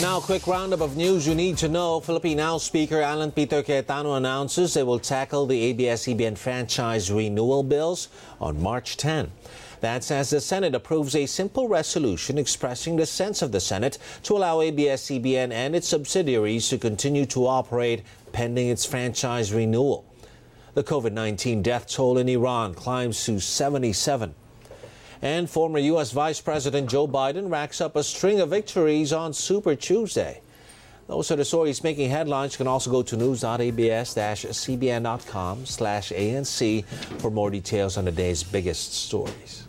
Now, a quick roundup of news you need to know. Philippine House Speaker Alan Peter Cayetano announces they will tackle the ABS-CBN franchise renewal bills on March 10. That's as the Senate approves a simple resolution expressing the sense of the Senate to allow ABS-CBN and its subsidiaries to continue to operate pending its franchise renewal. The COVID-19 death toll in Iran climbs to 77. And former U.S. Vice President Joe Biden racks up a string of victories on Super Tuesday. Those are the stories making headlines. You can also go to news.abs-cbn.com slash ANC for more details on the day's biggest stories.